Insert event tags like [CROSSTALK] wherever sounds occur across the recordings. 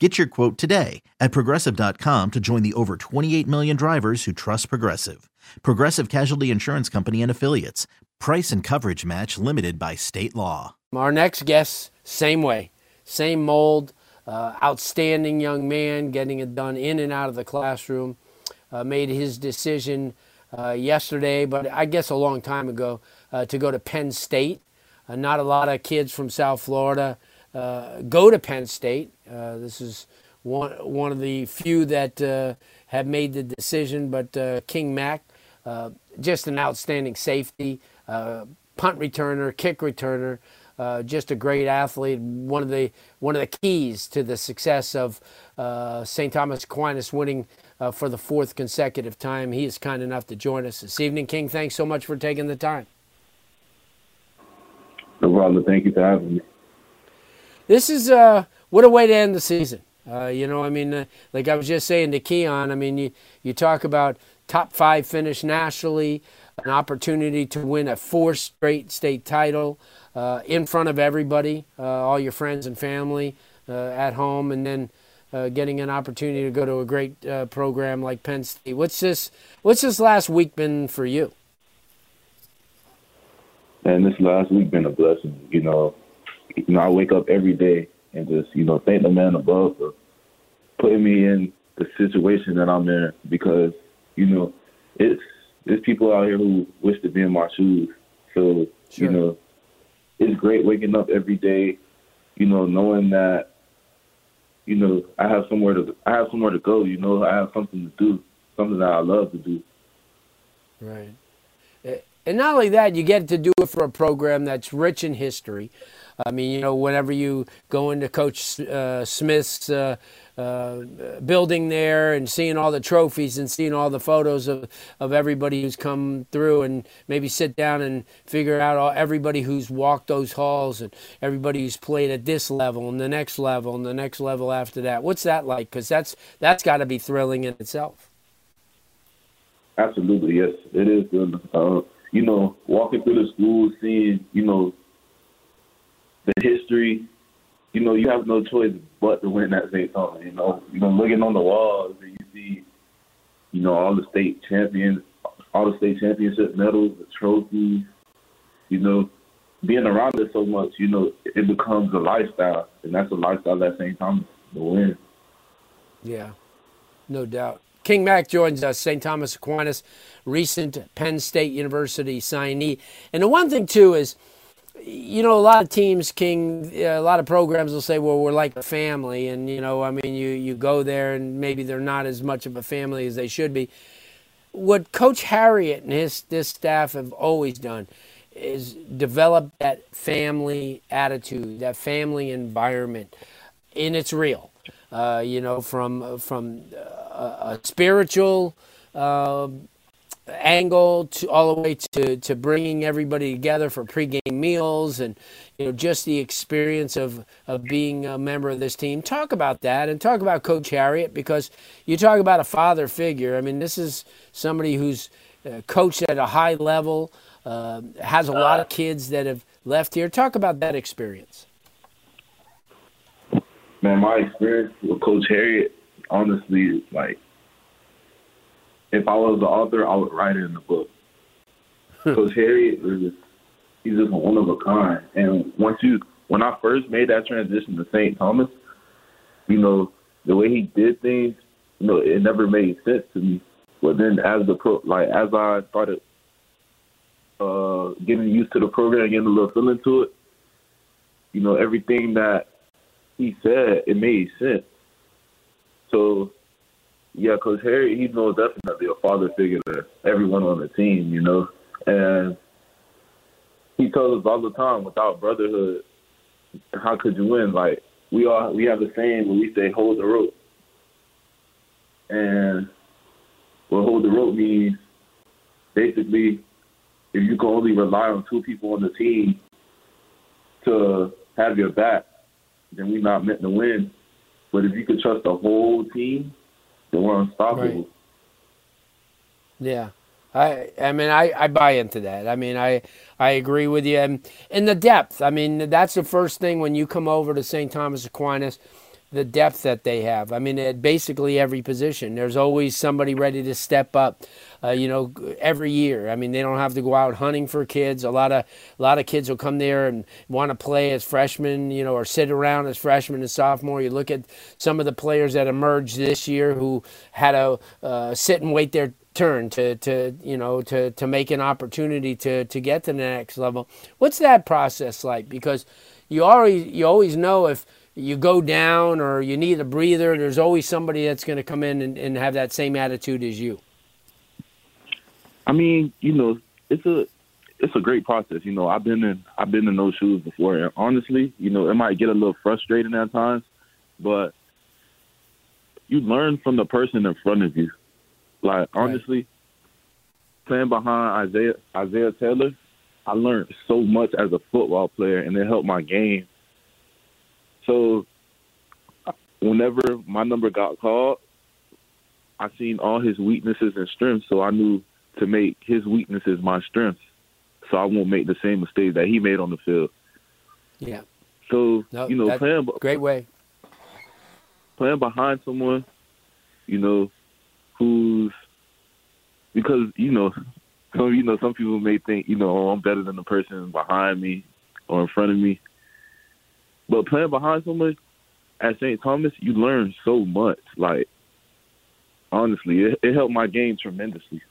Get your quote today at progressive.com to join the over 28 million drivers who trust Progressive. Progressive Casualty Insurance Company and Affiliates. Price and coverage match limited by state law. Our next guest, same way, same mold, uh, outstanding young man, getting it done in and out of the classroom. Uh, made his decision uh, yesterday, but I guess a long time ago, uh, to go to Penn State. Uh, not a lot of kids from South Florida go to Penn State. Uh, this is one one of the few that uh, have made the decision. But uh, King Mack, uh, just an outstanding safety, uh, punt returner, kick returner, just a great athlete. One of the one of the keys to the success of St. Thomas Aquinas winning. for the fourth consecutive time, he is kind enough to join us this evening. King, thanks so much for taking the time. No problem. Thank you for having me this is uh, what a way to end the season. Uh, you know, I mean, uh, like I was just saying to Keon, I mean, you, you talk about top five finish nationally, an opportunity to win a four straight state title uh, in front of everybody, uh, all your friends and family uh, at home, and then getting an opportunity to go to a great program like Penn State. What's this? What's this last week been for you? And this last week been a blessing. You know, you know, I wake up every day and just, you know, thank the man above for putting me in the situation that I'm in because, you know, it's there's people out here who wish to be in my shoes. So, sure. you know, it's great waking up every day, you know, knowing that, you know, I have somewhere to I have somewhere to go, you know, I have something to do, something that I love to do. Right. And not only that, you get to do it for a program that's rich in history. I mean, you know, whenever you go into Coach uh, Smith's uh, uh, building there and seeing all the trophies and seeing all the photos of, of everybody who's come through and maybe sit down and figure out all, everybody who's walked those halls and everybody who's played at this level and the next level and the next level after that. What's that like? Because that's that's got to be thrilling in itself. Absolutely, yes, it is. Uh, you know, walking through the school, seeing, you know, the history, you know, you have no choice but to win that St. Thomas. You know, you know, looking on the walls and you see, you know, all the state champions, all the state championship medals, the trophies. You know, being around it so much, you know, it becomes a lifestyle, and that's a lifestyle that St. Thomas will win. Yeah, no doubt. King Mack joins us, St. Thomas Aquinas, recent Penn State University signee. And the one thing, too, is, you know, a lot of teams, King, a lot of programs will say, well, we're like a family. And, you know, I mean, you, you go there and maybe they're not as much of a family as they should be. What Coach Harriott and his this staff have always done is develop that family attitude, that family environment, and it's real. Uh, you know, from from a, spiritual uh, angle to all the way to, to bringing everybody together for pregame meals and you know just the experience of of being a member of this team. Talk about that and talk about Coach Harriott because you talk about a father figure. I mean, this is somebody who's uh, coached at a high level, uh, has a lot of kids that have left here. Talk about that experience. Man, my experience with Coach Harriott honestly, like, if I was the author, I would write it in the book. Because Harriott is just, he's just one of a kind. And once you, when I first made that transition to St. Thomas, you know, the way he did things, you know, it never made sense to me. But then as the pro, like as I started uh, getting used to the program, getting a little feeling to it, you know, everything that he said, it made sense. So, yeah, Coach Harry, he's most definitely a father figure to everyone on the team, you know, and he tells us all the time, without brotherhood, how could you win? Like we all we have the same when we say hold the rope, and what hold the rope means basically if you can only rely on two people on the team to have your back, then we're not meant to win. But if you can trust the whole team, then we're unstoppable. Right. Yeah. I I mean I, I buy into that. I mean I I agree with you and in the depth. I mean that's the first thing when you come over to St. Thomas Aquinas, the depth that they have. I mean at basically every position. There's always somebody ready to step up. Uh, you know every year. I mean they don't have to go out hunting for kids. A lot of a lot of kids will come there and want to play as freshmen, you know, or sit around as freshmen and sophomore. You look at some of the players that emerged this year who had to uh, sit and wait their turn to, to you know to, to make an opportunity to, to get to the next level. What's that process like? Because you always you always know if you go down or you need a breather, there's always somebody that's going to come in and, and have that same attitude as you. I mean, you know, it's a it's a great process. You know, I've been in I've been in those shoes before, and honestly, you know, it might get a little frustrating at times, but you learn from the person in front of you. Like honestly, right. playing behind Isaiah Isaiah Taylor, I learned so much as a football player, and it helped my game. So, whenever my number got called, I seen all his weaknesses and strengths, so I knew to make his weaknesses my strengths, so I won't make the same mistake that he made on the field. Yeah. So no, you know, playing great way. Playing behind someone, you know, who's because you know some [LAUGHS] you know some people may think you know oh, I'm better than the person behind me or in front of me, but playing behind someone at St. Thomas, you learn so much. Like honestly, it, it helped my game tremendously.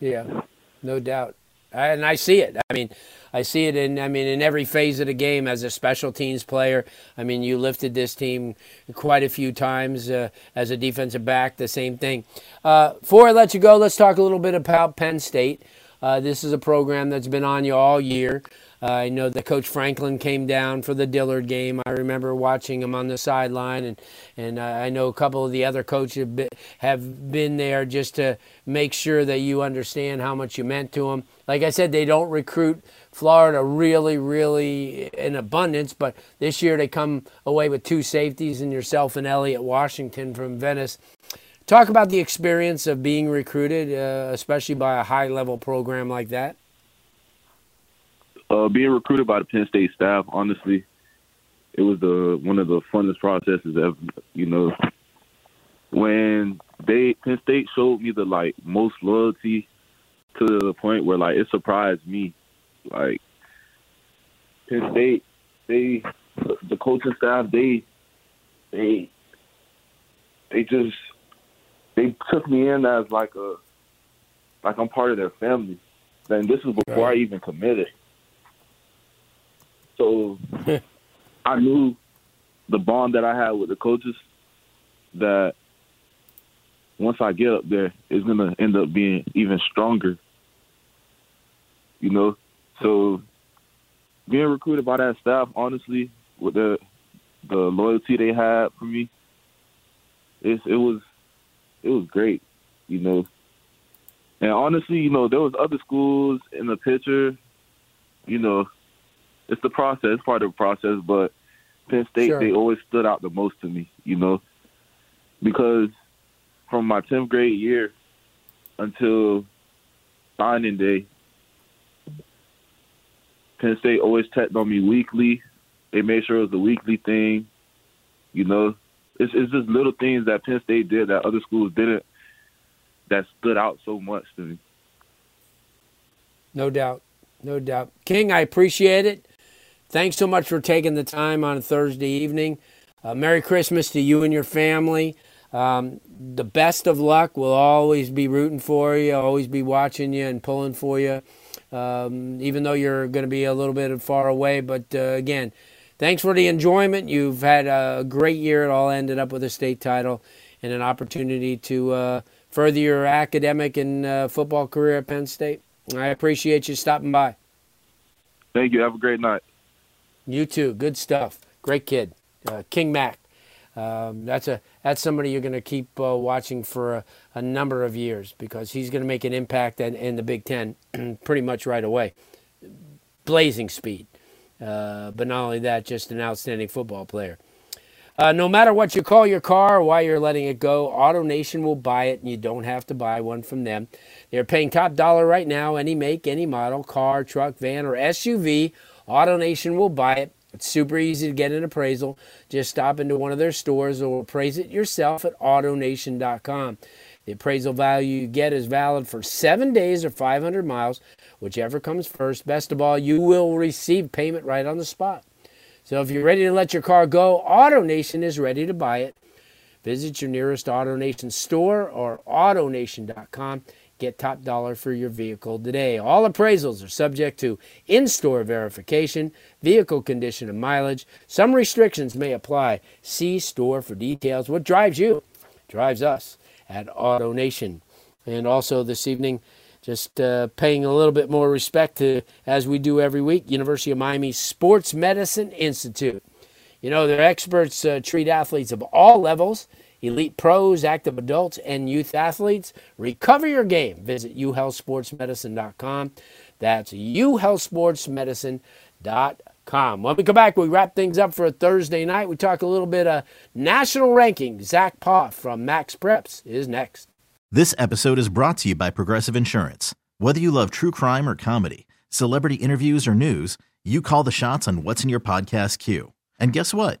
Yeah, no doubt and I see it. I mean, I see it in I mean in every phase of the game as a special teams player. I mean, you lifted this team quite a few times uh, as a defensive back. The same thing. Uh, before I let you go, let's talk a little bit about Penn State. Uh, this is a program that's been on you all year. I know that Coach Franklin came down for the Dillard game. I remember watching him on the sideline, and and uh, I know a couple of the other coaches have been, have been there just to make sure that you understand how much you meant to them. Like I said, they don't recruit Florida really, really in abundance, but this year they come away with two safeties and yourself and Elliot Washington from Venice. Talk about the experience of being recruited, uh, especially by a high level program like that. Uh, being recruited by the Penn State staff, honestly, it was the one of the funnest processes ever. You know, when they Penn State showed me the like most loyalty to the point where like it surprised me. Like Penn State, they the coaching staff, they they they just they took me in as like a like I'm part of their family. And this was before right. I even committed. So [LAUGHS] I knew the bond that I had with the coaches that once I get up there, it's gonna end up being even stronger. You know, so being recruited by that staff, honestly, with the the loyalty they had for me, it it was it was great, you know. And honestly, you know, there was other schools in the picture. You know, it's the process, it's part of the process. But Penn State, sure. they always stood out the most to me. You know, because from my tenth grade year until signing day, Penn State always checked on me weekly. They made sure it was a weekly thing. You know, it's, it's just little things that Penn State did that other schools didn't that stood out so much to me. No doubt. No doubt. King, I appreciate it. Thanks so much for taking the time on a Thursday evening. uh, Merry Christmas to you and your family. Um, the best of luck. We'll always be rooting for you, always be watching you and pulling for you, um, even though you're going to be a little bit far away. But uh, again, thanks for the enjoyment. You've had a great year. It all ended up with a state title and an opportunity to uh, further your academic and uh, football career at Penn State. I appreciate you stopping by. Thank you. Have a great night. You too. Good stuff. Great kid. Uh, King Mack. Um, that's a that's somebody you're going to keep uh, watching for a, a, number of years because he's going to make an impact in, in the Big Ten [CLEARS THROAT] pretty much right away. Blazing speed, uh, but not only that, just an outstanding football player. Uh, no matter what you call your car or why you're letting it go, AutoNation will buy it, and you don't have to buy one from them. They're paying top dollar right now. Any make, any model, car, truck, van, or SUV, AutoNation will buy it. It's super easy to get an appraisal. Just stop into one of their stores or appraise it yourself at AutoNation.com. The appraisal value you get is valid for seven days or 500 miles, whichever comes first. Best of all, you will receive payment right on the spot. So if you're ready to let your car go, AutoNation is ready to buy it. Visit your nearest AutoNation store or AutoNation.com. Get top dollar for your vehicle today. All appraisals are subject to in store verification, vehicle condition, and mileage. Some restrictions may apply. See store for details. What drives you drives us at AutoNation. And also this evening, just uh, paying a little bit more respect to, as we do every week, University of Miami Sports Medicine Institute. You know, their experts uh, treat athletes of all levels elite pros, active adults, and youth athletes. Recover your game. Visit uhealthsportsmedicine.com. That's uhealthsportsmedicine.com. When we come back, we wrap things up for a Thursday night. We talk a little bit of national ranking. Zach Poff from MaxPreps is next. This episode is brought to you by Progressive Insurance. Whether you love true crime or comedy, celebrity interviews or news, you call the shots on what's in your podcast queue. And guess what?